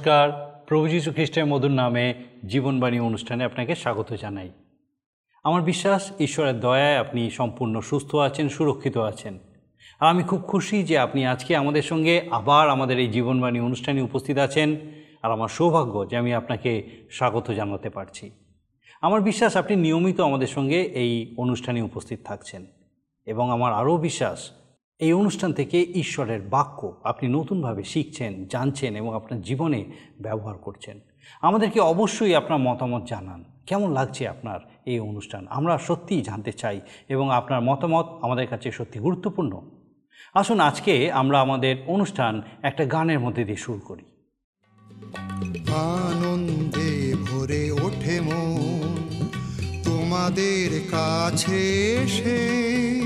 নমস্কার। প্রভু যীশু খ্রিস্টের মধুর নামে জীবনবাণী অনুষ্ঠানে আপনাকে স্বাগত জানাই। আমার বিশ্বাস, ঈশ্বরের দয়ায় আপনি সম্পূর্ণ সুস্থ আছেন, সুরক্ষিত আছেন। আর আমি খুব খুশি যে আপনি আজকে আমাদের সঙ্গে আবার আমাদের এই জীবনবাণী অনুষ্ঠানে উপস্থিত আছেন। আর আমার সৌভাগ্য যে আমি আপনাকে স্বাগত জানাতে পারছি। আমার বিশ্বাস, আপনি নিয়মিত আমাদের সঙ্গে এই অনুষ্ঠানে উপস্থিত থাকছেন। এবং আমার আরও বিশ্বাস এই অনুষ্ঠান থেকে ঈশ্বরের বাক্য আপনি নতুনভাবে শিখছেন, জানছেন এবং আপনার জীবনে ব্যবহার করছেন। আমাদেরকে অবশ্যই আপনার মতামত জানান। কেমন লাগছে আপনার এই অনুষ্ঠান? আমরা সত্যিই জানতে চাই এবং আপনার মতামত আমাদের কাছে সত্যি গুরুত্বপূর্ণ। আসুন আজকে আমরা আমাদের অনুষ্ঠান একটা গানের মধ্যে দিয়ে শুরু করি। আনন্দে ভরে ওঠে মন, তোমাদের কাছে এসে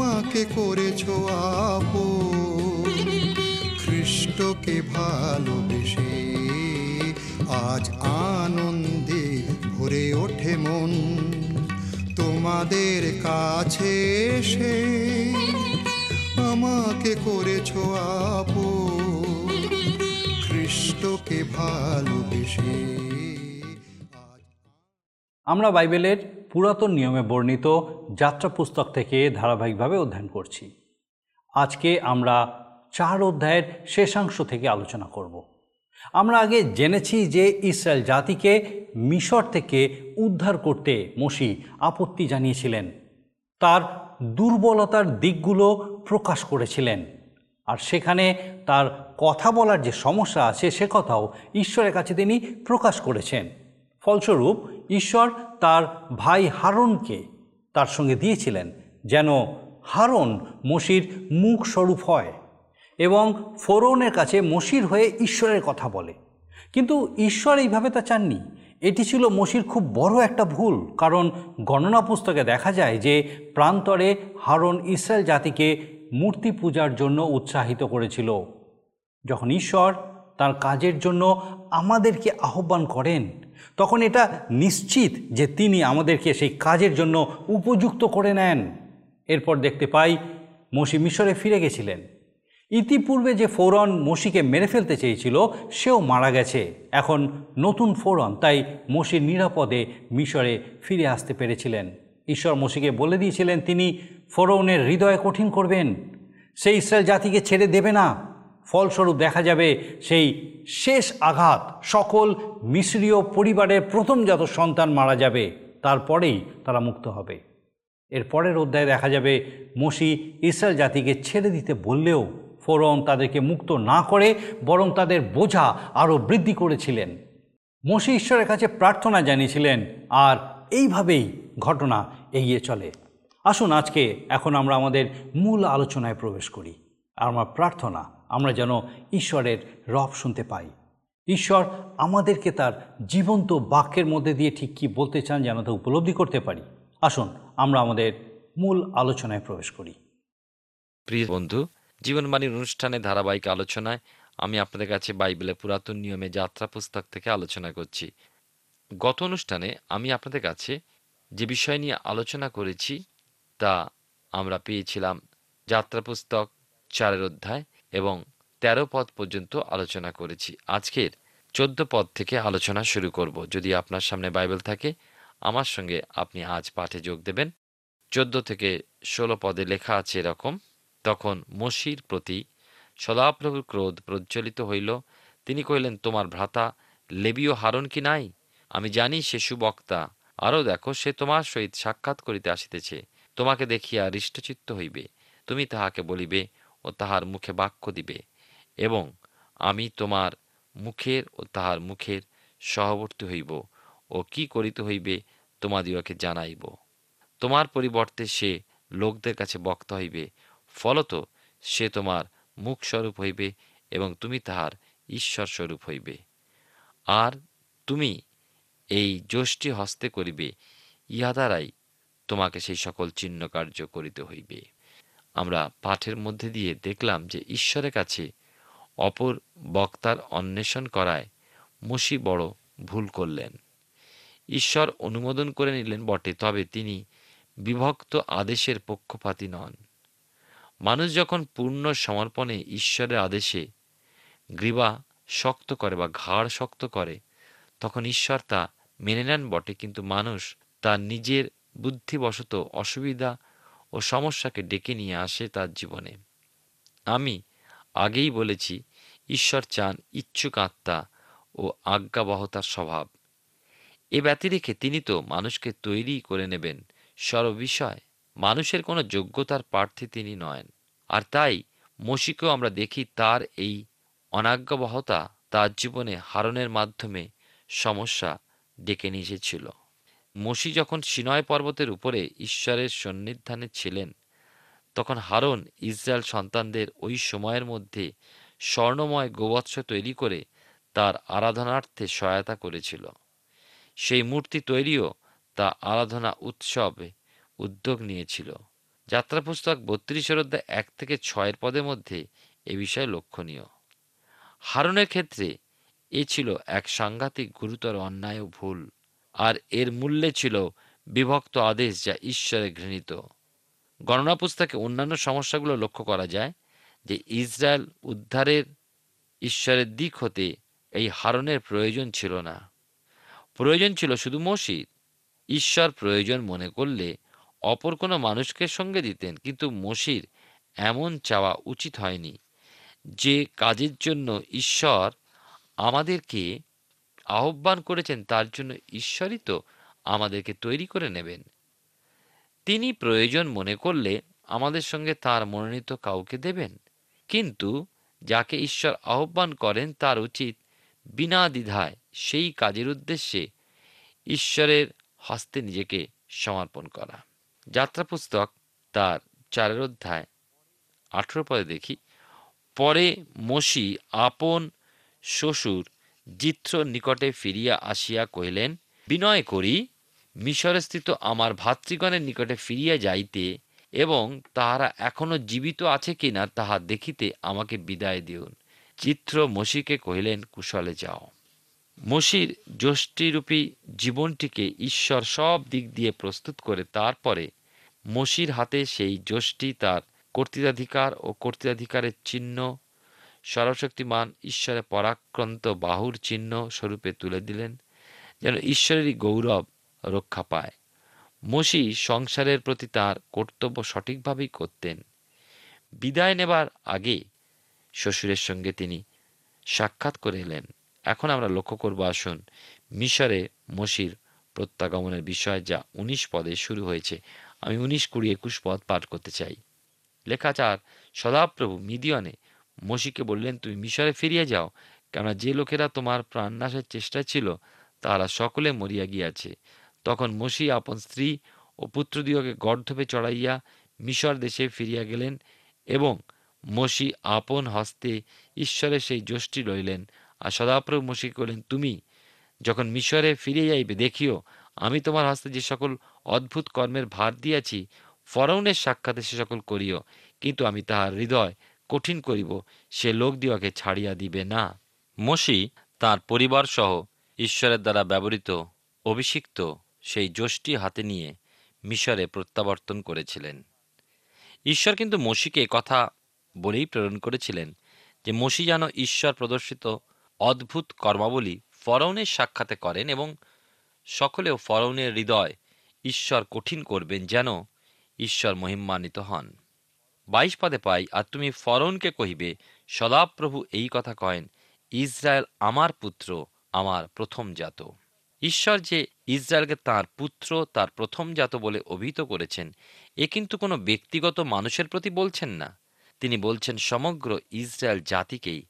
আমাকে করেছ আপন খ্রিস্টকে ভালোবেসে আজ আনন্দে ভরে ওঠে মন। তোমাদের কাছে এসে আমাকে করেছ আপন খ্রিস্টকে ভালোবেসে আমরা বাইবেলের পুরাতন নিয়মে বর্ণিত যাত্রা পুস্তক থেকে ধারাবাহিকভাবে অধ্যয়ন করছি। আজকে আমরা চার অধ্যায়ের শেষাংশ থেকে আলোচনা করব। আমরা আগে জেনেছি যে ইসরায়েল জাতিকে মিশর থেকে উদ্ধার করতে মসি আপত্তি জানিয়েছিলেন। তার দুর্বলতার দিকগুলো প্রকাশ করেছিলেন। আর সেখানে তার কথা বলার যে সমস্যা আছে সে কথাও ঈশ্বরের কাছে তিনি প্রকাশ করেছেন। ফলস্বরূপ ঈশ্বর তার ভাই হারনকে তার সঙ্গে দিয়েছিলেন, যেন হারন মসির মুখ স্বরূপ হয় এবং ফোরনের কাছে মসির হয়ে ঈশ্বরের কথা বলে। কিন্তু ঈশ্বর এইভাবে তা চাননি। এটি ছিল মসির খুব বড় একটা ভুল, কারণ গণনা পুস্তকে দেখা যায় যে প্রান্তরে হারন ইসরায়েল জাতিকে মূর্তি পূজার জন্য উৎসাহিত করেছিল। যখন ঈশ্বর তার কাজের জন্য আমাদেরকে আহ্বান করেন তখন এটা নিশ্চিত যে তিনি আমাদেরকে সেই কাজের জন্য উপযুক্ত করে নেন। এরপর দেখতে পাই মসি মিশরে ফিরে গেছিলেন। ইতিপূর্বে যে ফোরন মসিকে মেরে ফেলতে চেয়েছিল, সেও মারা গেছে। এখন নতুন ফোরন, তাই মসি নিরাপদে মিশরে ফিরে আসতে পেরেছিলেন। ঈশ্বর মসিকে বলে দিয়েছিলেন, তিনি ফোরনের হৃদয় কঠিন করবেন। সেই ইসরায়েল জাতিকে ছেড়ে দেবে না। ফলস্বরূপ দেখা যাবে সেই শেষ আঘাত। সকল মিশরীয় পরিবারের প্রথমজাত সন্তান মারা যাবে, তারপরেই তারা মুক্ত হবে। এর পরের অধ্যায়ে দেখা যাবে মসি ইসরায়েল জাতিকে ছেড়ে দিতে বললেও ফোরন তাদেরকে মুক্ত না করে, বরং তাদের বোঝা আরও বৃদ্ধি করেছিলেন। মসি ঈশ্বরের কাছে প্রার্থনা জানিয়েছিলেন, আর এইভাবেই ঘটনা এগিয়ে চলে। আসুন আজকে এখন আমরা আমাদের মূল আলোচনায় প্রবেশ করি। আর আমার প্রার্থনা আমরা যেন ঈশ্বরের রব শুনতে পাই। ঈশ্বর আমাদেরকে তার জীবন্ত বাক্যের মধ্যে দিয়ে ঠিক কী বলতে চান যেন তা উপলব্ধি করতে পারি। আসুন, আমরা আমাদের মূল আলোচনায় প্রবেশ করি। প্রিয় বন্ধু, জীবনবাণীর অনুষ্ঠানে ধারাবাহিক আলোচনায় আমি আপনাদের কাছে বাইবেলের পুরাতন নিয়মে যাত্রা পুস্তক থেকে আলোচনা করছি। গত অনুষ্ঠানে আমি আপনাদের কাছে যে বিষয় নিয়ে আলোচনা করেছি তা আমরা পেয়েছিলাম যাত্রা পুস্তক চারের অধ্যায় এবং তেরো পদ পর্যন্ত আলোচনা করেছি। আজকের চোদ্দ পদ থেকে আলোচনা শুরু করব। যদি আপনার সামনে বাইবেল থাকে, আমার সঙ্গে আপনি আজ পাঠে যোগ দেবেন। চোদ্দ থেকে ষোলো পদে লেখা আছে এরকম, তখন মসির প্রতি সদাপ্রভুর ক্রোধ প্রজ্বলিত হইল। তিনি কহিলেন, তোমার ভ্রাতা লেবীয় হারণ কি নাই? আমি জানি সে সুবক্তা। আরও দেখো, সে তোমার সহিত সাক্ষাৎ করিতে আসিতেছে। তোমাকে দেখিয়া হৃষ্টচিত্ত হইবে। তুমি তাহাকে বলিবে ও তাহার মুখে বাক্য দিবে এবং আমি তোমার মুখের ও তাহার মুখের সহবর্তী হইব ও কি করিতে হইবে তোমাদিওকে জানাইব। তোমার পরিবর্তে সে লোকদের কাছে বক্তা হইবে, ফলত সে তোমার মুখ স্বরূপ হইবে এবং তুমি তাহার ঈশ্বর স্বরূপ হইবে। আর তুমি এই যষ্টি হস্তে করিবে, ইহা দ্বারাই তোমাকে সেই সকল চিহ্ন কার্য করিতে হইবে। আমরা পাঠের মধ্যে দিয়ে দেখলাম যে ঈশ্বরের কাছে অপর বক্তার অন্বেষণ করায় মুশি বড় ভুল করলেন। ঈশ্বর অনুমোদন করে নিলেন বটে, তবে তিনি বিভক্ত আদেশের পক্ষপাতী নন। মানুষ যখন পূর্ণ সমর্পণে ঈশ্বরের আদেশে গ্রীবা শক্ত করে বা ঘাড় শক্ত করে, তখন ঈশ্বর তা মেনে নেন বটে, কিন্তু মানুষ তার নিজের বুদ্ধিবশত অসুবিধা ও সমস্যাকে ডেকে নিয়ে আসে তার জীবনে। আমি আগেই বলেছি, ঈশ্বর চান ইচ্ছুক আত্মা ও আজ্ঞাবহতার স্বভাব। এ ব্যতিরেকে তিনি তো মানুষকে তৈরি করে নেবেন সর্ববিষয়। মানুষের কোনো যোগ্যতার প্রার্থী তিনি নয় আর তাই মসিকেও আমরা দেখি তার এই অনাজ্ঞাবহতা তার জীবনে হারণের মাধ্যমে সমস্যা ডেকে নিয়ে এসেছিল। মসি যখন সিনয় পর্বতের উপরে ঈশ্বরের সন্নিধানে ছিলেন, তখন হারন ইসরায়েল সন্তানদের ওই সময়ের মধ্যে স্বর্ণময় গোবৎস তৈরি করে তার আরাধনার্থে সহায়তা করেছিল। সেই মূর্তি তৈরিও তা আরাধনা উৎসবে উদ্যোগ নিয়েছিল। যাত্রা পুস্তক বত্রিশের অধ্যায় এক থেকে ছয়ের পদের মধ্যে এ বিষয়ে লক্ষণীয়। হারনের ক্ষেত্রে এ ছিল এক সাংঘাতিক গুরুতর অন্যায় ও ভুল। আর এর মূল্যে ছিল বিভক্ত আদেশ যা ঈশ্বরে ঘৃণিত। গণনা পুস্তকে অন্যান্য সমস্যাগুলো লক্ষ্য করা যায় যে ইসরায়েল উদ্ধারের ঈশ্বরের দিক হতে এই হারণের প্রয়োজন ছিল না। প্রয়োজন ছিল শুধু মসির ঈশ্বর প্রয়োজন মনে করলে অপর কোনো মানুষকে সঙ্গে দিতেন, কিন্তু মসির এমন চাওয়া উচিত হয়নি যে কাজের জন্য ঈশ্বর আমাদেরকে আহ্বান করেছেন, তার জন্য ঈশ্বরই তো আমাদেরকে তৈরি করে নেবেন। তিনি প্রয়োজন মনে করলে আমাদের সঙ্গে তার মনোনীত কাউকে দেবেন। কিন্তু যাকে ঈশ্বর আহ্বান করেন, তার উচিত বিনা দ্বিধায় সেই কাজের উদ্দেশ্যে ঈশ্বরের হস্তে নিজেকে সমর্পণ করা। যাত্রা পুস্তক তার চারের অধ্যায়, আঠেরো পরে দেখি, পরে মসি আপন শ্বশুর জিত্র নিকটে ফিরিয়া আসিয়া কহিলেন, বিনয় করি, মিশরে স্থিত আমার ভাতৃগণের নিকটে ফিরিয়া যাইতে এবং তাহারা এখনও জীবিত আছে কিনা তাহা দেখিতে আমাকে বিদায় দিউন। চিত্র মসিকে কহিলেন, কুশলে যাও। মসির যষ্টিরূপী জীবনটিকে ঈশ্বর সব দিক দিয়ে প্রস্তুত করে তারপরে মসির হাতে সেই যষ্টি তার কর্তৃত্বাধিকার ও কর্তৃত্বাধিকারের চিহ্ন সর্বশক্তিমান ঈশ্বরের পরাক্রান্ত বাহুর চিহ্ন স্বরূপে তুলে দিলেন, যেন ঈশ্বরেরই গৌরব রক্ষা পায়। মসি সংসারের প্রতি তার কর্তব্য সঠিকভাবেই করতেন। বিদায় নেবার আগে শ্বশুরের সঙ্গে তিনি সাক্ষাৎ করে এলেন। এখন আমরা লক্ষ্য করব, আসুন, মিশরে মসির প্রত্যাগমনের বিষয় যা উনিশ পদে শুরু হয়েছে। আমি উনিশ কুড়ি একুশ পদ পাঠ করতে চাই। লেখাচার সদাপ্রভু মিদিয়নে মসিকে বললেন, তুমি মিশরে ফিরিয়া যাও, কেননা যে লোকেরা তোমার প্রাণ প্রাণনাশের চেষ্টা ছিল তারা সকলে মরিয়া গিয়াছে। তখন মসি আপন স্ত্রী ও পুত্রদিগকে গর্ধপে চড়াইয়া মিশর দেশে ফিরিয়া গেলেন এবং মসি আপন হস্তে ঈশ্বরের সেই যষ্টি লইলেন। আর সদাপ্রভু মসি কহিলেন, তুমি যখন মিশরে ফিরে যাইবে, দেখিও, আমি তোমার হস্তে যে সকল অদ্ভুত কর্মের ভার দিয়াছি, ফরৌনের সাক্ষাতে সে সকল করিও, কিন্তু আমি তাহার হৃদয় কঠিন করিব, সে লোক দিওয়াকে ছাড়িয়া দিবে না। মসি তার পরিবার সহ ঈশ্বরের দ্বারা ব্যবহৃত অভিষিক্ত সেই যষ্টি হাতে নিয়ে মিশরে প্রত্যাবর্তন করেছিলেন। ঈশ্বর কিন্তু মসিকে কথা বলেই প্রেরণ করেছিলেন যে মসি যেন ঈশ্বর প্রদর্শিত অদ্ভুত কর্মাবলী ফরৌনের সাক্ষাতে করেন এবং সকলেও ফরৌনের হৃদয় ঈশ্বর কঠিন করবেন যেন ঈশ্বর মহিমান্বিত হন। বাইশ পদে পাই আর তুমি ফরনকে কহিবে, সদাপ্রভু এই কথা কয়েন, ইসরায়েল আমার পুত্র, আমার প্রথম জাত। ঈশ্বর যে ইসরায়েলকে তার পুত্র, তার প্রথম জাত বলে অভিহিত করেছেন, এ কিন্তু কোনো ব্যক্তিগত মানুষের প্রতি বলছেন না। তিনি বলছেন সমগ্র ইসরায়েল জাতিকেই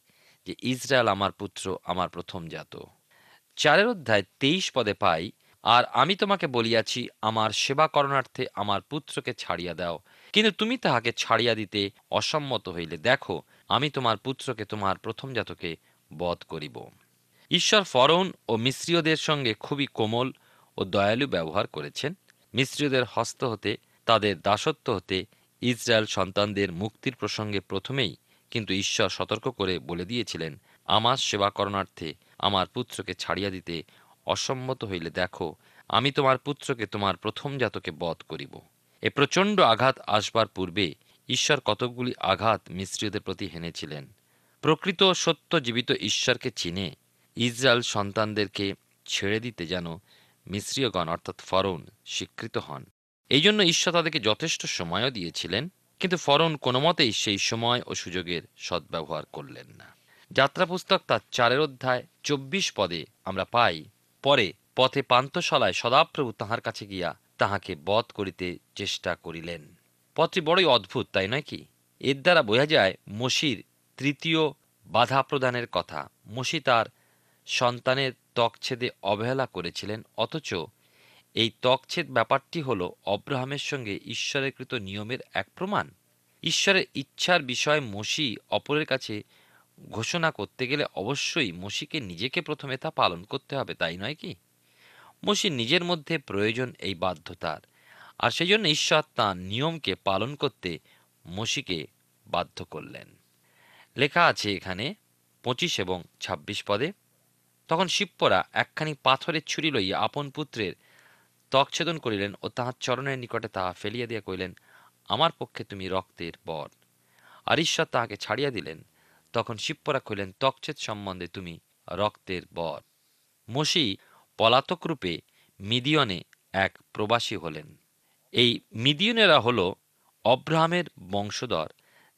যে ইসরায়েল আমার পুত্র, আমার প্রথম জাত। চারের অধ্যায় তেইশ পদে পাই, আর আমি তোমাকে বলিয়াছি, আমার সেবা করণার্থে আমার পুত্রকে ছাড়িয়া দাও কিন্তু তুমি তাহাকে ছাড়িয়া দিতে অসম্মত হইলে। দেখো, আমি তোমার পুত্রকে, তোমার প্রথম জাতকে বধ করিব। ঈশ্বর ফরৌন ও মিশ্রীয়দের সঙ্গে খুবই কোমল ও দয়ালু ব্যবহার করেছেন। মিশ্রীয়দের হস্ত হতে, তাদের দাসত্ব হতে ইসরায়েল সন্তানদের মুক্তির প্রসঙ্গে প্রথমেই কিন্তু ঈশ্বর সতর্ক করে বলে দিয়েছিলেন, আমার সেবা করণার্থে আমার পুত্রকে ছাড়িয়া দিতে অসম্মত হইলে দেখো, আমি তোমার পুত্রকে, তোমার প্রথম জাতকে বধ করিব। এ প্রচণ্ড আঘাত আসবার পূর্বে ঈশ্বর কতকগুলি আঘাত মিশ্রীয়দের প্রতি হেনেছিলেন। প্রকৃত সত্য জীবিত ঈশ্বরকে চিনে ইসরায়েল সন্তানদেরকে ছেড়ে দিতে যেন মিশ্রীয়গণ, অর্থাৎ ফরন, স্বীকৃত হন। এই জন্য ঈশ্বর তাদেরকে যথেষ্ট সময়ও দিয়েছিলেন, কিন্তু ফরন কোনো মতেই সেই সময় ও সুযোগের সদ্ব্যবহার করলেন না। যাত্রা পুস্তক তার চারের অধ্যায়, চব্বিশ পদে আমরা পাই, পরে পথে পান্তশালায় সদাপ্রভু তাহার কাছে গিয়া তাহাকে বধ করিতে চেষ্টা করিলেন। পথটি বড়ই অদ্ভুত, তাই নয় কি? এর দ্বারা বোঝা যায়, মসির তৃতীয় বাধা প্রদানের কথা। মসি তার সন্তানের ত্বকছেদে অবহেলা করেছিলেন, অথচ এই ত্বকছেদ ব্যাপারটি হল অব্রাহামের সঙ্গে ঈশ্বরের কৃত নিয়মের এক প্রমাণ। ঈশ্বরের ইচ্ছার বিষয়ে মসি অপরের কাছে ঘোষণা করতে গেলে অবশ্যই মসিকে নিজেকে প্রথমে তা পালন করতে হবে, তাই নয় কি? মসির নিজের মধ্যে প্রয়োজন এই বাধ্যতার। আর সেই জন্য ঈশ্বর তাঁর নিয়মকে পালন করতে মসিকে বাধ্য করলেন। লেখা আছে এখানে পঁচিশ এবং ২৬ পদে, তখন শিবপরা একখানি পাথরের ছুরি লইয়া আপন পুত্রের ত্বকছেদন করিলেন ও তাহার চরণের নিকটে তাহা ফেলিয়া দিয়া কইলেন আমার পক্ষে তুমি রক্তের বর। আর ঈশ্বর তাহাকে ছাড়িয়া দিলেন। তখন শিবপরা কইলেন ত্বকছেদ সম্বন্ধে তুমি রক্তের বর। মসি পলাতক রূপে মিদিয়নে এক প্রবাসী হলেন। এই মিদিয়নেরা হল অব্রাহামের বংশধর,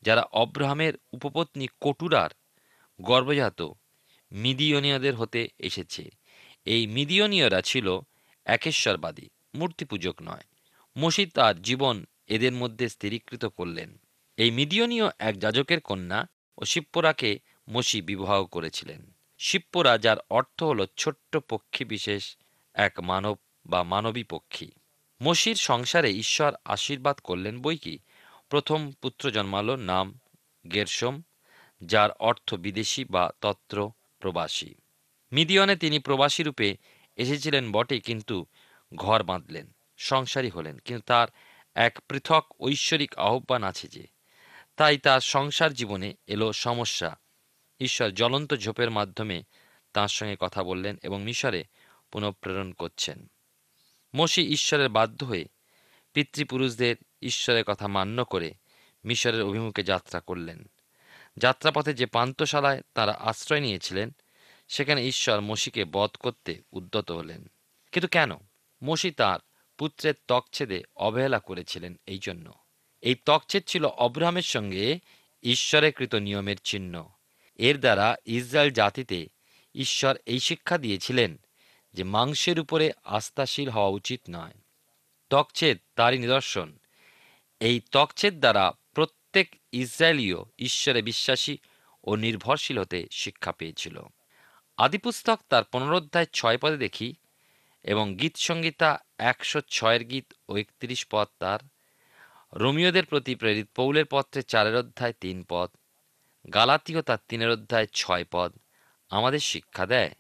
যারা অব্রাহামের উপপত্নী কটুরার গর্ভজাত মিদিয়নীয়দের হতে এসেছে। এই মিদিয়নীয়রা ছিল একেশ্বরবাদী, মূর্তিপূজক নয়। মসি তার জীবন এদের মধ্যে স্থিরীকৃত করলেন। এই মিদিয়নীয় এক যাজকের কন্যা ও শিবপোরাকে মসি বিবাহ করেছিলেন। শিবপোরা যার অর্থ হল ছোট্ট পক্ষী বিশেষ, এক মানব বা মানবী পক্ষী। মসির সংসারে ঈশ্বর আশীর্বাদ করলেন বই কি? প্রথম পুত্র জন্মালো নাম গেরসম, যার অর্থ বিদেশি বা তত্র প্রবাসী। মিদিয়নে তিনি প্রবাসী রূপে এসেছিলেন বটে, কিন্তু ঘর বাঁধলেন, সংসারী হলেন। কিন্তু তার এক পৃথক ঐশ্বরিক আহ্বান আছে যে, তাই তার সংসার জীবনে এলো সমস্যা। ঈশ্বর জ্বলন্ত ঝোপের মাধ্যমে তাঁর সঙ্গে কথা বললেন এবং মিশরে পুনঃপ্রেরণ করছেন। মসি ঈশ্বরের বাধ্য হয়ে পিতৃপুরুষদের ঈশ্বরের কথা মান্য করে মিশরের অভিমুখে যাত্রা করলেন। যাত্রাপথে যে পান্তশালায় তারা আশ্রয় নিয়েছিলেন, সেখানে ঈশ্বর মসিকে বধ করতে উদ্যত হলেন। কিন্তু কেন? মসি তার পুত্রের ত্বকছেদে অবহেলা করেছিলেন এই জন্য এই ত্বকছেদ ছিল অব্রাহামের সঙ্গে ঈশ্বরের কৃত নিয়মের চিহ্ন। এর দ্বারা ইসরায়েল জাতিতে ঈশ্বর এই শিক্ষা দিয়েছিলেন যে মাংসের উপরে আস্থাশীল হওয়া উচিত নয়। ত্বকছেদ তারই নিদর্শন। এই ত্বকছেদ দ্বারা প্রত্যেক ইসরায়েলীয় ঈশ্বরে বিশ্বাসী ও নির্ভরশীল হতে শিক্ষা পেয়েছিল। আদিপুস্তক তার পুনরোধ্যায় ছয় পদে দেখি এবং গীত সংগীতা একশো ছয়ের গীত ও একত্রিশ পদ তার। রোমিওদের প্রতি প্রেরিত পৌলের পত্রে চারের অধ্যায় তিন পদ। গালাতীয় তার তিনের অধ্যায় ছয় পদ, আমাদের শিক্ষা দেয়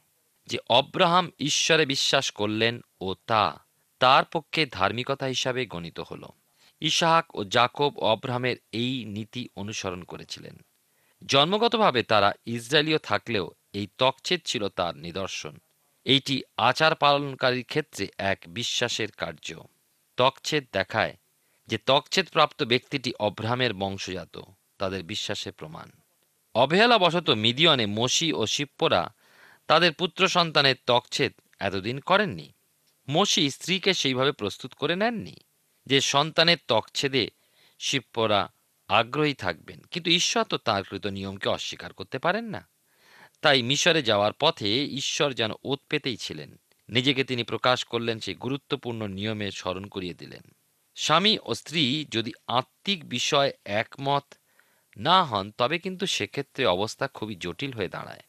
যে অব্রাহাম ঈশ্বরে বিশ্বাস করলেন ও তা তার পক্ষে ধার্মিকতা হিসাবে গণিত হল। ইসাহাক ও জাকব অব্রাহামের এই নীতি অনুসরণ করেছিলেন। জন্মগতভাবে তারা ইসরায়েলীয় থাকলেও এই তকছেদ ছিল তার নিদর্শন। এইটি আচার পালনকারীর ক্ষেত্রে এক বিশ্বাসের কার্য। তকছেদ দেখায় যে তকছেদ প্রাপ্ত ব্যক্তিটি অব্রাহামের বংশজাত, তাদের বিশ্বাসের প্রমাণ। অবহেলাবশত মিদিয়নে মসি ও শিপ্পরা তাদের পুত্র সন্তানের তকছেদ এতদিন করেননি। মসি স্ত্রীকে সেইভাবে প্রস্তুত করে নেননি যে সন্তানের তকছেদে শিপ্পরা আগ্রহী থাকবেন। কিন্তু ঈশ্বর তো তাঁর কৃত নিয়মকে অস্বীকার করতে পারেন না। তাই মিশরে যাওয়ার পথে ঈশ্বর যেন ওত পেতেই ছিলেন। নিজেকে তিনি প্রকাশ করলেন সেই গুরুত্বপূর্ণ নিয়মে স্মরণ করিয়ে দিলেন। স্বামী ও স্ত্রী যদি আত্মিক বিষয় একমত না হন, তবে কিন্তু সেক্ষেত্রে অবস্থা খুবই জটিল হয়ে দাঁড়ায়।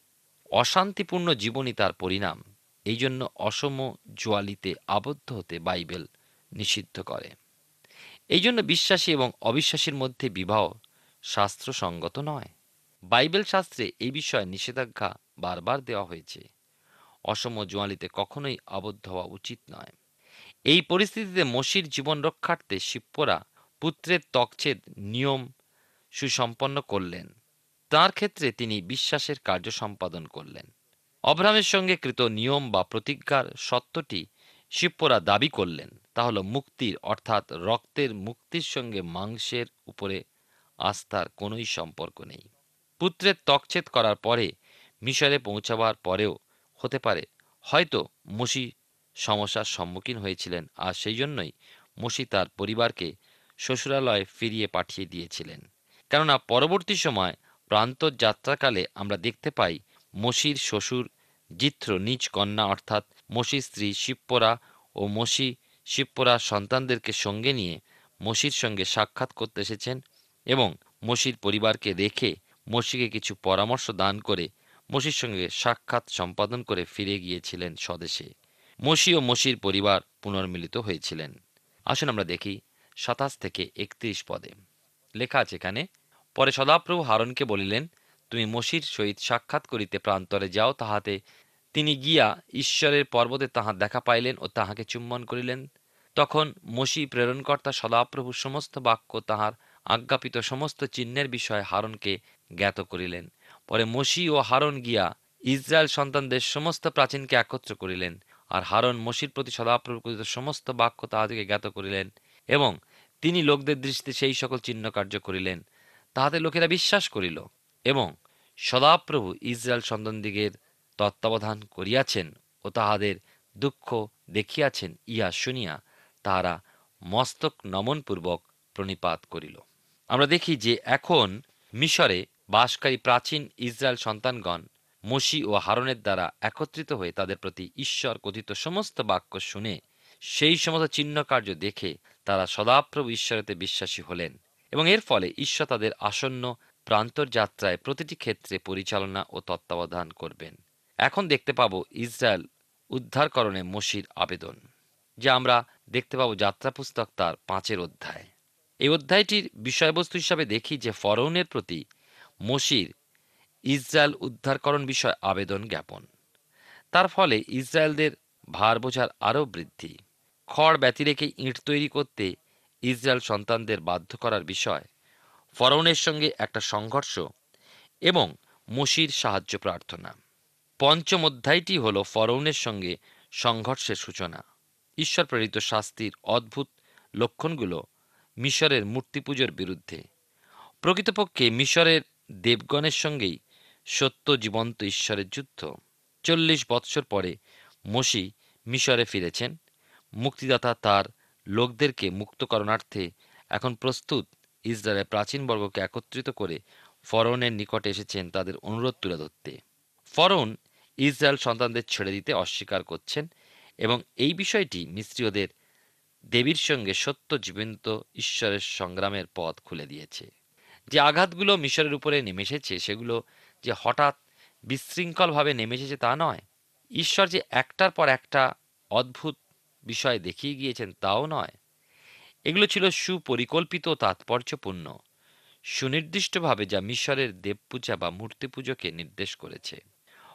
অশান্তিপূর্ণ জীবনই তার পরিণাম। এই জন্য অসম জোয়ালিতে আবদ্ধ হতে বাইবেল নিষিদ্ধ করে। এই জন্য বিশ্বাসী এবং অবিশ্বাসীর মধ্যে বিবাহ শাস্ত্রসঙ্গত নয়। বাইবেল শাস্ত্রে এই বিষয়ে নিষেধাজ্ঞা বারবার দেওয়া হয়েছে। অসম জোয়ালিতে কখনোই আবদ্ধ হওয়া উচিত নয়। এই পরিস্থিতিতে মসির জীবন রক্ষার্থে শিপ্পরা পুত্রের তকছেদ নিয়ম সুসম্পন্ন করলেন। তার ক্ষেত্রে তিনি বিশ্বাসের কার্য সম্পাদন করলেন। অব্রাহামের সঙ্গে কৃত নিয়ম বা প্রতিজ্ঞার সত্যটি শিপ্পরা দাবি করলেন। তা হল মুক্তির, অর্থাৎ রক্তের মুক্তির সঙ্গে মাংসের উপরে আস্থার কোনোই সম্পর্ক নেই। পুত্রের তকছেদ করার পরে মিশরে পৌঁছাবার পরেও হতে পারে, হয়তো মসি সমস্যার সম্মুখীন হয়েছিলেন আর সেই জন্যই মসি তার পরিবারকে শ্বশুরালয়ে ফিরিয়ে পাঠিয়ে দিয়েছিলেন। কেননা পরবর্তী সময় প্রান্তর যাত্রাকালে আমরা দেখতে পাই মসির শ্বশুর জিত্র নিজ কন্যা অর্থাৎ মসির স্ত্রী শিবপরা ও মসি শিবপরা সন্তানদেরকে সঙ্গে নিয়ে মসির সঙ্গে সাক্ষাৎ করতে এসেছেন এবং মসির পরিবারকে রেখে মসিকে কিছু পরামর্শ দান করে মসির সঙ্গে সাক্ষাৎ সম্পাদন করে ফিরে গিয়েছিলেন স্বদেশে। মসি ও মসির পরিবার পুনর্মিলিত হয়েছিলেন। আসুন আমরা দেখি সাতাশ থেকে একত্রিশ পদে। লেখা আছে এখানে পরে সদাপ্রভু হারনকে বলিলেন, তুমি মসির সহিত সাক্ষাৎ করিতে প্রান্তরে যাও, তাহাতে তিনি গিয়া ঈশ্বরের পর্বতে তাহার দেখা পাইলেন ও তাহাকে চুম্বন করিলেন। তখন মসি প্রেরণকর্তা সদাপ্রভুর সমস্ত বাক্য, তাহার আজ্ঞাপিত সমস্ত চিহ্নের বিষয়ে হারনকে জ্ঞাত করিলেন। পরে মসি ও হারন গিয়া ইসরায়েল সন্তানদের সমস্ত প্রাচীনকে একত্র করিলেন আর হারন মসির প্রতি সদাপ্রভু কথিত সমস্ত বাক্য তাহাদেরকে জ্ঞাত করিলেন এবং তিনি লোকদের দৃষ্টিতে সেই সকল চিহ্ন কার্য করিলেন। তাহাতে লোকেরা বিশ্বাস করিল এবং সদাপ্রভু ইসরায়েল সন্তানদিগের তত্ত্বাবধান করিয়াছেন ও তাহাদের দুঃখ দেখিয়াছেন, ইহা শুনিয়া তাহারা মস্তক নমনপূর্বক প্রণিপাত করিল। আমরা দেখি যে এখন মিশরে বাসকারী প্রাচীন ইসরায়েল সন্তানগণ মসি ও হারনের দ্বারা একত্রিত হয়ে তাদের প্রতি ঈশ্বর কথিত সমস্ত বাক্য শুনে সেই সমস্ত চিহ্ন কার্য দেখে তারা সদাপ্রভু ঈশ্বরেতে বিশ্বাসী হলেন। এবং এর ফলে ঈশ্বর তাদের আসন্ন প্রান্তর যাত্রায় প্রতিটি ক্ষেত্রে পরিচালনা ও তত্ত্বাবধান করবেন। এখন দেখতে পাবো ইসরায়েল উদ্ধারকরণে মসির আবেদন, যা আমরা দেখতে পাব যাত্রা পুস্তক তার পাঁচের অধ্যায়। এই অধ্যায়টির বিষয়বস্তু হিসাবে দেখি যে ফরৌনের প্রতি মসির ইসরায়েল উদ্ধারকরণ বিষয় আবেদন জ্ঞাপন। তার ফলে ইসরায়েলদের ভার বোঝার আরও বৃদ্ধি। খড় ব্যতি রেখে ইঁট তৈরি করতে ইসরায়েল সন্তানদের বাধ্য করার বিষয় ফরৌনের সঙ্গে একটা সংঘর্ষ এবং মসির সাহায্য প্রার্থনা। পঞ্চম অধ্যায়টি হল ফরৌনের সঙ্গে সংঘর্ষের সূচনা। ঈশ্বর প্রেরিত শাস্তির অদ্ভুত লক্ষণগুলো মিশরের মূর্তি পুজোর বিরুদ্ধে। প্রকৃতপক্ষে মিশরের দেবগণের সঙ্গেই সত্য জীবন্ত ঈশ্বরের যুদ্ধ। চল্লিশ বৎসর পরে মসি মিশরে ফিরেছেন। মুক্তিদাতা তার লোকদেরকে মুক্ত করণার্থে এখন প্রস্তুত ইসরায়েলের প্রাচীন বর্গকে একত্রিত করে ফরনের নিকটে এসেছেন তাদের অনুরোধ তুলে ধরতে। ফরৌন ইসরায়েল সন্তানদের ছেড়ে দিতে অস্বীকার করছেন এবং এই বিষয়টি মিস্ত্রীয়দের দেবীর সঙ্গে সত্য জীবন্ত ঈশ্বরের সংগ্রামের পথ খুলে দিয়েছে। যে আঘাতগুলো মিশরের উপরে নেমে এসেছে, সেগুলো যে হঠাৎ বিশৃঙ্খলভাবে নেমে এসেছে তা নয়। ঈশ্বর যে একটার পর একটা অদ্ভুত বিষয় দেখিয়ে গিয়েছেন, তাও নয়। এগুলো ছিল সুপরিকল্পিত তাৎপর্যপূর্ণ। সুনির্দিষ্টভাবে যা মিশরের দেবপূজা বা মূর্তি পুজোকে নির্দেশ করেছে।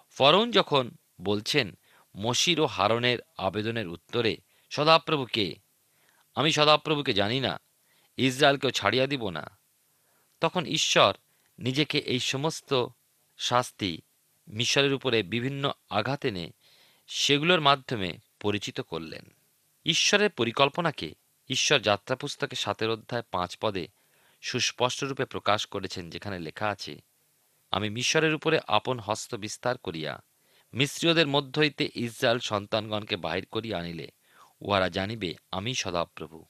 ফরৌন যখন বলছেন, মসির ও হারনের আবেদনের উত্তরে সদাপ্রভুকে আমি সদাপ্রভুকে জানি না, ইসরায়েলকেও ছাড়িয়া দিব না। তখন ঈশ্বর নিজেকে এই সমস্ত শাস্তি মিশরের উপরে বিভিন্ন আঘাত এনে সেগুলোর মাধ্যমে পরিচিত করলেন। ঈশ্বরের পরিকল্পনাকে ঈশ্বর যাত্রা পুস্তকে সাতের অধ্যায় পাঁচ পদে সুস্পষ্টরূপে প্রকাশ করেছেন যেখানে লেখা আছে, আমি মিশরের উপরে আপন হস্ত বিস্তার করিয়া মিশ্রীয়দের মধ্য হইতে ইসরায়েল সন্তানগণকে বাহির করিয়া আনিলে উহারা জানিবে, আমি সদাপ্রভু।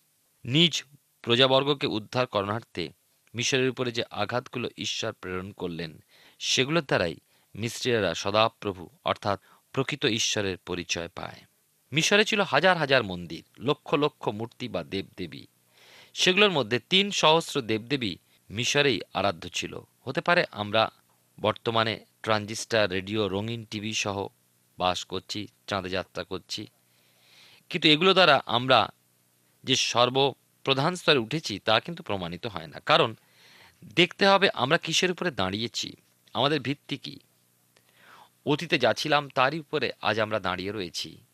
নিজ প্রজাবর্গকে উদ্ধার করণার্থে মিশরের উপরে যে আঘাতগুলো ঈশ্বর প্রেরণ করলেন, সেগুলোর দ্বারাই মিস্ত্রিরা সদাপ্রভু, অর্থাৎ প্রকৃত ঈশ্বরের পরিচয় পায়। মিশরে ছিল হাজার হাজার মন্দির, লক্ষ লক্ষ মূর্তি বা দেবদেবী। সেগুলোর মধ্যে তিন সহস্র দেবদেবী মিশরেই আরাধ্য ছিল। হতে পারে আমরা বর্তমানে ট্রানজিস্টার, রেডিও, রঙিন টিভি সহ বাস করছি চাঁদে যাত্রা করছি। কিন্তু এগুলো দ্বারা আমরা যে সর্বপ্রধান স্তরে উঠেছি তা কিন্তু প্রমাণিত হয় না। কারণ দেখতে হবে আমরা কিসের উপরে দাঁড়িয়েছি, আমাদের ভিত্তি কী? অতীতে যা ছিলাম তারই উপরে আজ আমরা দাঁড়িয়ে রয়েছি।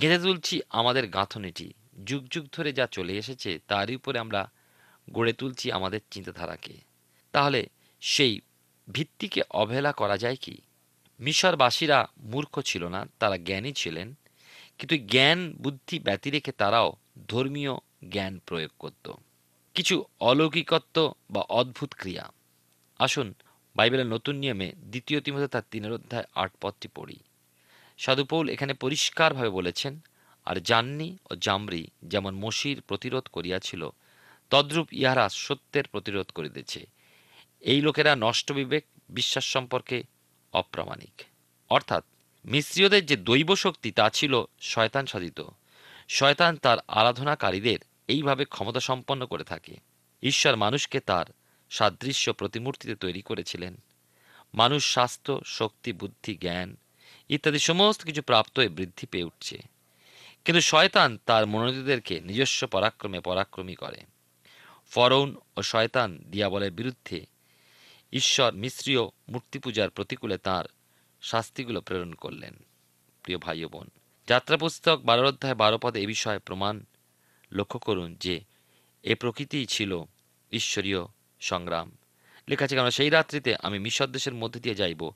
গেঁথে তুলছি আমাদের গাঁথনিটি। যুগ যুগ ধরে যা চলে এসেছে, তারই উপরে আমরা গড়ে তুলছি আমাদের চিন্তাধারাকে। তাহলে সেই ভিত্তিকে অবহেলা করা যায় কি? মিশরবাসীরা মূর্খ ছিল না, তারা জ্ঞানী ছিলেন। কিন্তু জ্ঞান, বুদ্ধি, ব্যতি রেখে তারাও ধর্মীয় জ্ঞান প্রয়োগ করত। কিছু অলৌকিকত্ব বা অদ্ভুত ক্রিয়া। আসুন বাইবেলের নতুন নিয়মে দ্বিতীয় তিমতে তার তিনের অধ্যায় আট পদটি পড়ি। সাধু পৌল এখানে পরিষ্কারভাবে বলেছেন, আর জাননি ও জামরি যেমন মসির প্রতিরোধ করিয়াছিল, তদ্রূপ ইহারা সত্যের প্রতিরোধ করিতেছে। এই লোকেরা নষ্ট বিবেক, বিশ্বাস সম্পর্কে অপ্রামাণিক। অর্থাৎ মিশ্রীয়দের যে দৈব শক্তি তা ছিল শয়তান সাধিত। শয়তান তার আরাধনাকারীদের এইভাবে ক্ষমতা সম্পন্ন করে থাকে। ঈশ্বর মানুষকে তার সাদৃশ্য প্রতিমূর্তিতে তৈরি করেছিলেন। মানুষ স্বাস্থ্য, শক্তি, বুদ্ধি, জ্ঞান ইত্যাদি সমস্ত কিছু প্রাপ্ত হয়ে বৃদ্ধি পেয়ে উঠছে। কিন্তু শয়তান তার মনোনীতদেরকে নিজস্ব পরাক্রমে পরাক্রমী করে। ফরৌন ও শয়তান দিয়াবলের বিরুদ্ধে ঈশ্বর মিশ্রীয় মূর্তি পূজার প্রতিকূলে তাঁর শাস্তিগুলো প্রেরণ করলেন। প্রিয় ভাই বোন যাত্রা পুস্তক বারো অধ্যায় বারো পদে এ বিষয়ে প্রমাণ লক্ষ্য করুন যে এ প্রকৃতিই ছিল ঈশ্বরীয় সংগ্রাম। লেখা আছে কেন সেই রাত্রিতে আমি মিশর দেশের মধ্যে দিয়ে যাইব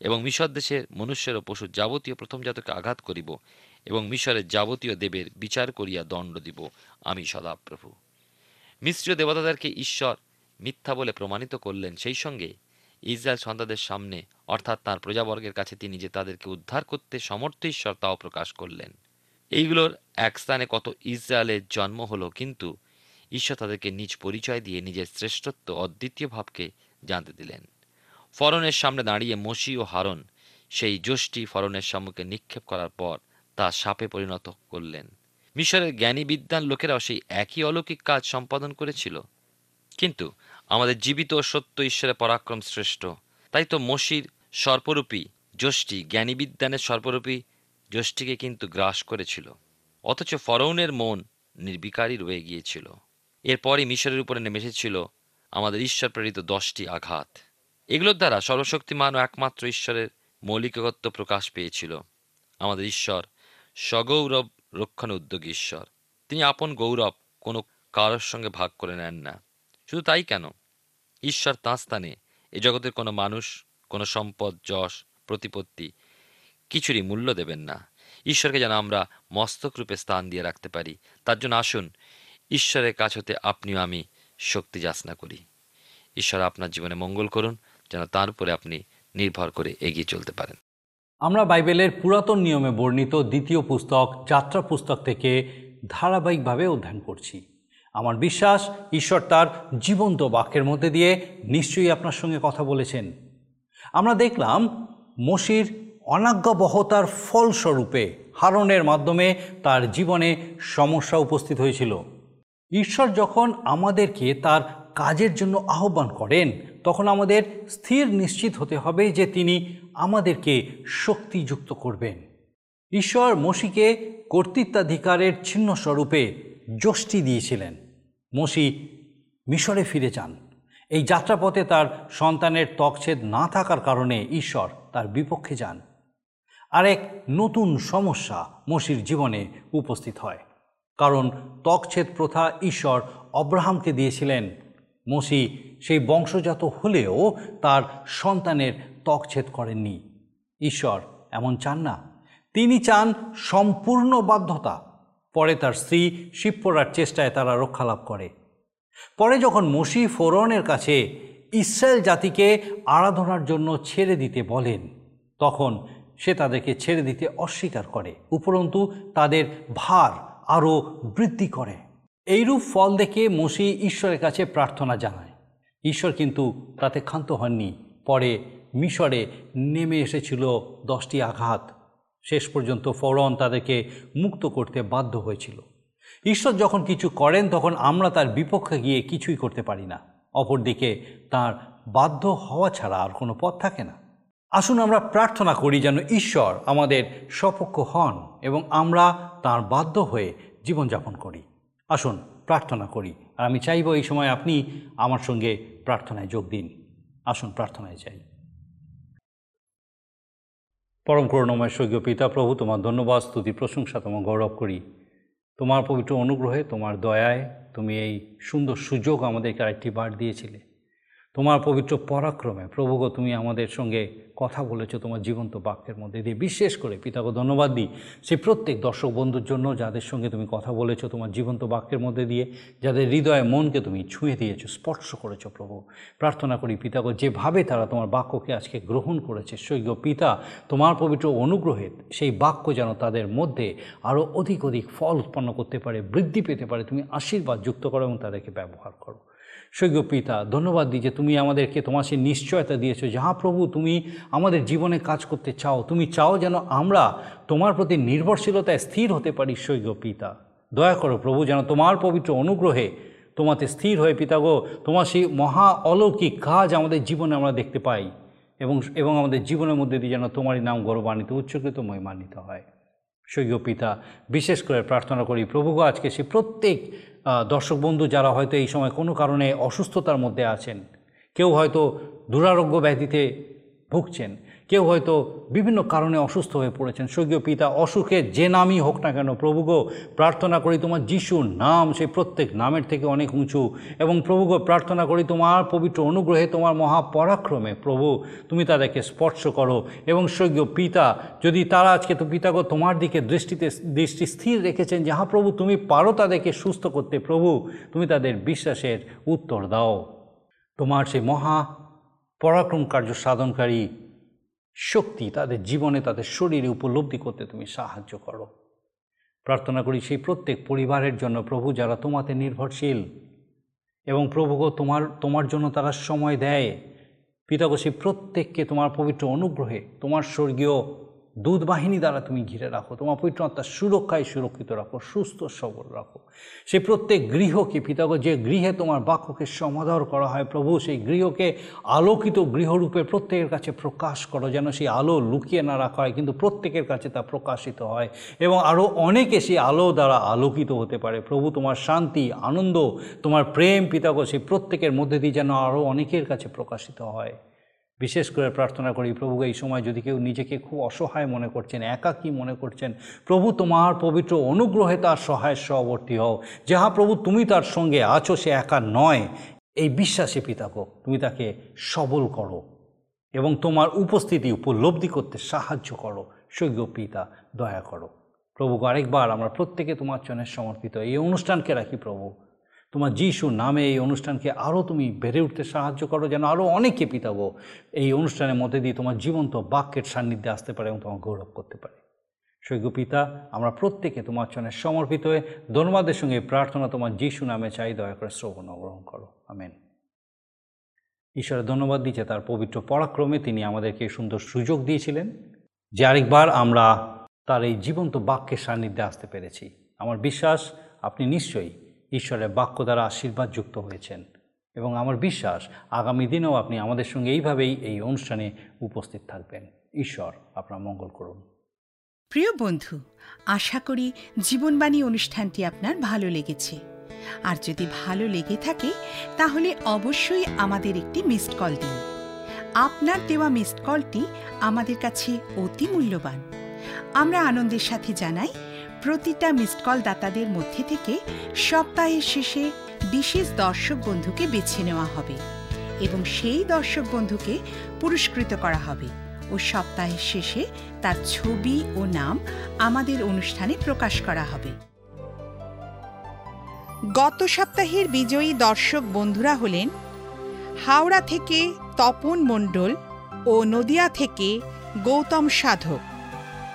এবং মিশর দেশের মনুষ্যের ও পশুর যাবতীয় প্রথম জাতকে আঘাত করিব এবং মিশরের যাবতীয় দেবের বিচার করিয়া দণ্ড দিব। আমি সদাপ্রভু। মিশ্রীয় দেবতাদেরকে ঈশ্বর মিথ্যা বলে প্রমাণিত করলেন সেই সঙ্গে ইসরায়েল সন্তানদের সামনে, অর্থাৎ তার প্রজাবর্গের কাছে তিনি যে তাদেরকে উদ্ধার করতে সমর্থ ঈশ্বর, তাও প্রকাশ করলেন। এইগুলোর এক স্থানে কত ইসরায়েলের জন্ম হলো, কিন্তু ঈশ্বর তাদেরকে নিজ পরিচয় দিয়ে নিজের শ্রেষ্ঠত্ব অদ্বিতীয় ভাবকে জানতে দিলেন। ফরনের সামনে দাঁড়িয়ে মসি ও হারন সেই যষ্টি ফরনের সম্মুখে নিক্ষেপ করার পর তা সাপে পরিণত করলেন। মিশরের জ্ঞানী বিদ্যান লোকেরাও সেই একই অলৌকিক কাজ সম্পাদন করেছিল। কিন্তু আমাদের জীবিত ও সত্য ঈশ্বরের পরাক্রম শ্রেষ্ঠ। তাই তো মসির সর্পরূপী যষ্টি, জ্ঞানী বিদ্যানের সর্পরূপী যষ্টিকে কিন্তু গ্রাস করেছিল। অথচ ফরৌনের মন নির্বিকারই রয়ে গিয়েছিল। এরপরই মিশরের উপরে নেমে এসেছিল আমাদের ঈশ্বর প্রেরিত দশটি আঘাত। এগুলোর দ্বারা সর্বশক্তিমান ও একমাত্র ঈশ্বরের মৌলিকত্ব প্রকাশ পেয়েছিল। আমাদের ঈশ্বর সগৌরব রক্ষণ উদ্যোগী ঈশ্বর। তিনি আপন গৌরব কোনো কারোর সঙ্গে ভাগ করে নেন না। শুধু তাই কেন? ঈশ্বর তাঁর স্থানে এ জগতের কোনো মানুষ, কোনো সম্পদ, যশ, প্রতিপত্তি কিছুরই মূল্য দেবেন না। ঈশ্বরকে যেন আমরা মস্তক রূপে স্থান দিয়ে রাখতে পারি। তার জন্য আসুন, ঈশ্বরের কাছ হতে আপনিও আমি শক্তি যাচনা করি। ঈশ্বর আপনার জীবনে মঙ্গল করুন। যেন তার উপরে আপনি নির্ভর করে এগিয়ে চলতে পারেন। আমরা বাইবেলের পুরাতন নিয়মে বর্ণিত দ্বিতীয় পুস্তক, যাত্রা পুস্তক থেকে ধারাবাহিকভাবে অধ্যয়ন করছি। আমার বিশ্বাস, ঈশ্বর তার জীবন্ত বাক্যের মধ্যে দিয়ে নিশ্চয়ই আপনার সঙ্গে কথা বলেছেন। আমরা দেখলাম, মসির অনাজ্ঞাবহতার ফলস্বরূপে হারণের মাধ্যমে তার জীবনে সমস্যা উপস্থিত হয়েছিল। ঈশ্বর যখন আমাদেরকে তার কাজের জন্য আহ্বান করেন, তখন আমাদের স্থির নিশ্চিত হতে হবে যে তিনি আমাদেরকে শক্তিযুক্ত করবেন। ঈশ্বর মসিকে কর্তৃত্বাধিকারের চিহ্ন স্বরূপে যষ্টি দিয়েছিলেন। মসি মিশরে ফিরে যান। এই যাত্রাপথে তার সন্তানের তকছেদ না থাকার কারণে ঈশ্বর তার বিপক্ষে যান। আর এক নতুন সমস্যা মসির জীবনে উপস্থিত হয়। কারণ তকছেদ প্রথা ঈশ্বর অব্রাহামকে দিয়েছিলেন মসি সেই বংশজাত হলেও তার সন্তানের তকছেদ করেননি। ঈশ্বর এমন চান না। তিনি চান সম্পূর্ণ বাধ্যতা। পরে তার স্ত্রী শিবপড়ার চেষ্টায় তারা রক্ষালাভ করে। পরে যখন মসি ফোরনের কাছে ইসরায়েল জাতিকে আরাধনার জন্য ছেড়ে দিতে বলেন, তখন সে তাদেরকে ছেড়ে দিতে অস্বীকার করে। উপরন্তু তাদের ভার আরও বৃদ্ধি করে। এইরূপ ফল দেখে মসি ঈশ্বরের কাছে প্রার্থনা জানায়। ঈশ্বর কিন্তু তাতে ক্ষান্ত হননি। পরে মিশরে নেমে এসেছিল দশটি আঘাত। শেষ পর্যন্ত ফরন তাদেরকে মুক্ত করতে বাধ্য হয়েছিল। ঈশ্বর যখন কিছু করেন, তখন আমরা তার বিপক্ষে গিয়ে কিছুই করতে পারি না। অপরদিকে তার বাধ্য হওয়া ছাড়া আর কোনো পথ থাকে না। আসুন আমরা প্রার্থনা করি যেন ঈশ্বর আমাদের সপক্ষ হন এবং আমরা তার বাধ্য হয়ে জীবনযাপন করি। আসুন, প্রার্থনা করি। আর আমি চাইব এই সময় আপনি আমার সঙ্গে প্রার্থনায় যোগ দিন। আসুন, প্রার্থনায় চাই পরম করুণময় স্বর্গীয় পিতা প্রভু, তোমার ধন্যবাদ, স্তুতি, প্রশংসা, তোমার গৌরব করি। তোমার পবিত্র অনুগ্রহে, তোমার দয়ায় তুমি এই সুন্দর সুযোগ আমাদেরকে আরেকটি বার দিয়েছিলে। তোমার পবিত্র পরাক্রমে। প্রভুগ তুমি আমাদের সঙ্গে কথা বলেছ তোমার জীবন্ত বাক্যের মধ্যে দিয়ে। বিশেষ করে পিতাকে ধন্যবাদ দিই সেই প্রত্যেক দর্শক বন্ধুর জন্য যাদের সঙ্গে তুমি কথা বলেছ তোমার জীবন্ত বাক্যের মধ্যে দিয়ে, যাদের হৃদয়ে মনকে তুমি ছুঁয়ে দিয়েছ, স্পর্শ করেছ প্রভু। প্রার্থনা করি পিতাকে যেভাবে তারা তোমার বাক্যকে আজকে গ্রহণ করেছে সৈক্য পিতা, তোমার পবিত্র অনুগ্রহে সেই বাক্য যেন তাদের মধ্যে আরও অধিক অধিক ফল উৎপন্ন করতে পারে, বৃদ্ধি পেতে পারে। তুমি আশীর্বাদ যুক্ত করো এবং তাদেরকে ব্যবহার করো। সৈক্য পিতা, ধন্যবাদ দিই যে তুমি আমাদেরকে তোমার সেই নিশ্চয়তা দিয়েছ। যাহা প্রভু তুমি আমাদের জীবনে কাজ করতে চাও, তুমি চাও যেন আমরা তোমার প্রতি নির্ভরশীলতায় স্থির হতে পারি সৈক্য পিতা। দয়া করো প্রভু যেন তোমার পবিত্র অনুগ্রহে তোমাতে স্থির হয়ে পিতাগো তোমার সেই মহা অলৌকিক কাজ আমাদের জীবনে আমরা দেখতে পাই এবং এবং আমাদের জীবনের মধ্যে দিয়ে যেন তোমারই নাম গৌরবান্বিত, উচ্চকৃত, মহিমান্বিত হয়। সৈক্য পিতা। বিশেষ করে প্রার্থনা করি, প্রভুগো, আজকে সে প্রত্যেক দর্শক বন্ধু যারা হয়তো এই সময় কোনো কারণে অসুস্থতার মধ্যে আছেন, কেউ হয়তো দুরারোগ্য ব্যাধিতে ভুগছেন কেউ হয়তো বিভিন্ন কারণে অসুস্থ হয়ে পড়েছেন। স্বর্গীয় পিতা অসুখে যে নামই হোক না কেন প্রভুগো প্রার্থনা করি তোমার যিশুর নাম, সেই প্রত্যেক নামের থেকে অনেক উঁচু। এবং প্রভুগো প্রার্থনা করি তোমার পবিত্র অনুগ্রহে তোমার মহাপরাক্রমে, প্রভু, তুমি তাদেরকে স্পর্শ করো। এবং স্বর্গীয় পিতা, যদি তারা আজকে তো পিতাগো তোমার দিকে দৃষ্টিতে, দৃষ্টি স্থির রেখেছেন যাহা প্রভু, তুমি পারো তাদেরকে সুস্থ করতে, প্রভু, তুমি তাদের বিশ্বাসের উত্তর দাও। তোমার সেই মহা পরাক্রম কার্য সাধনকারী শক্তি তাদের জীবনে, তাদের শরীরে উপলব্ধি করতে তুমি সাহায্য করো। প্রার্থনা করি সেই প্রত্যেক পরিবারের জন্য, প্রভু যারা তোমাতে নির্ভরশীল এবং প্রভুগো তোমার তোমার জন্য তারা সময় দেয় পিতাগো সেই প্রত্যেককে তোমার পবিত্র অনুগ্রহে, তোমার স্বর্গীয় দুধ বাহিনী দ্বারা তুমি ঘিরে রাখো, তোমার পবিত্র আত্মার সুরক্ষায় সুরক্ষিত রাখো, সুস্থ সবল রাখো। সেই প্রত্যেক গৃহকে, পিতাগো, যে গৃহে তোমার বাক্যকে সমাদর করা হয়, প্রভু, সেই গৃহকে আলোকিত গৃহরূপে প্রত্যেকের কাছে প্রকাশ করো, যেন সেই আলো লুকিয়ে না রাখা হয়, কিন্তু প্রত্যেকের কাছে তা প্রকাশিত হয় এবং আরও অনেকে সেই আলো দ্বারা আলোকিত হতে পারে। প্রভু, তোমার শান্তি, আনন্দ, তোমার প্রেম, পিতাগো, সেই প্রত্যেকের মধ্যে দিয়ে যেন আরও অনেকের কাছে প্রকাশিত হয়। বিশেষ করে প্রার্থনা করি প্রভু এই সময় যদি কেউ নিজেকে খুব অসহায় মনে করছেন একা একাকী মনে করছেন, প্রভু তোমার পবিত্র অনুগ্রহে তার সহায় সহবর্তী হও। যাহা প্রভু তুমি তার সঙ্গে আছো, সে একা নয়। এই বিশ্বাসে পিতাকো তুমি তাকে সবল করো এবং তোমার উপস্থিতি উপলব্ধি করতে সাহায্য করো। সৈক্য পিতা, দয়া করো। প্রভু আরেকবার আমরা প্রত্যেকে তোমার চরণে সমর্পিত এই অনুষ্ঠানকে রাখি প্রভু। তোমার যিশু নামে এই অনুষ্ঠানকে আরও তুমি বেড়ে উঠতে সাহায্য করো, যেন আরও অনেকে পিতাবো। এই অনুষ্ঠানের মধ্যে দিয়ে তোমার জীবন্ত বাক্যের সান্নিধ্যে আসতে পারে এবং তোমার গৌরব করতে পারে। সৈক্য পিতা, আমরা প্রত্যেকে তোমার চরণে সমর্পিত হয়ে ধন্যবাদের সঙ্গে প্রার্থনা তোমার যিশু নামে চাই, দয়া করে শ্রবণ গ্রহণ করো। আমেন। ঈশ্বরের ধন্যবাদ দিচ্ছে তার পবিত্র পরাক্রমে তিনি আমাদেরকে সুন্দর সুযোগ দিয়েছিলেন, যে আরেকবার আমরা তার এই জীবন্ত বাক্যের সান্নিধ্যে আসতে পেরেছি। আমার বিশ্বাস, আপনি নিশ্চয়ই ঈশ্বরের বাক্য দ্বারা আশীর্বাদ যুক্ত হয়েছেন। এবং আমার বিশ্বাস আগামী দিনেও আপনি আমাদের সঙ্গে এইভাবেই এই অনুষ্ঠানে উপস্থিত থাকবেন। ঈশ্বর আপনার মঙ্গল করুন। প্রিয় বন্ধু, আশা করি জীবনবাণী অনুষ্ঠানটি আপনার ভালো লেগেছে। আর যদি ভালো লেগে থাকে, তাহলে অবশ্যই আমাদের একটি মিসড কল দিন। আপনার দেওয়া মিসড কলটি আমাদের কাছে অতি মূল্যবান। আমরা আনন্দের সাথে জানাই প্রতিটা মিসড কল দাতাদের মধ্যে থেকে সপ্তাহের শেষে বিশেষ দর্শক বন্ধুকে বেছে নেওয়া হবে এবং সেই দর্শক বন্ধুকে পুরস্কৃত করা হবে ও সপ্তাহের শেষে তার ছবি ও নাম আমাদের অনুষ্ঠানে প্রকাশ করা হবে। গত সপ্তাহের বিজয়ী দর্শক বন্ধুরা হলেন হাওড়া থেকে তপন মণ্ডল ও নদিয়া থেকে গৌতম সাধক।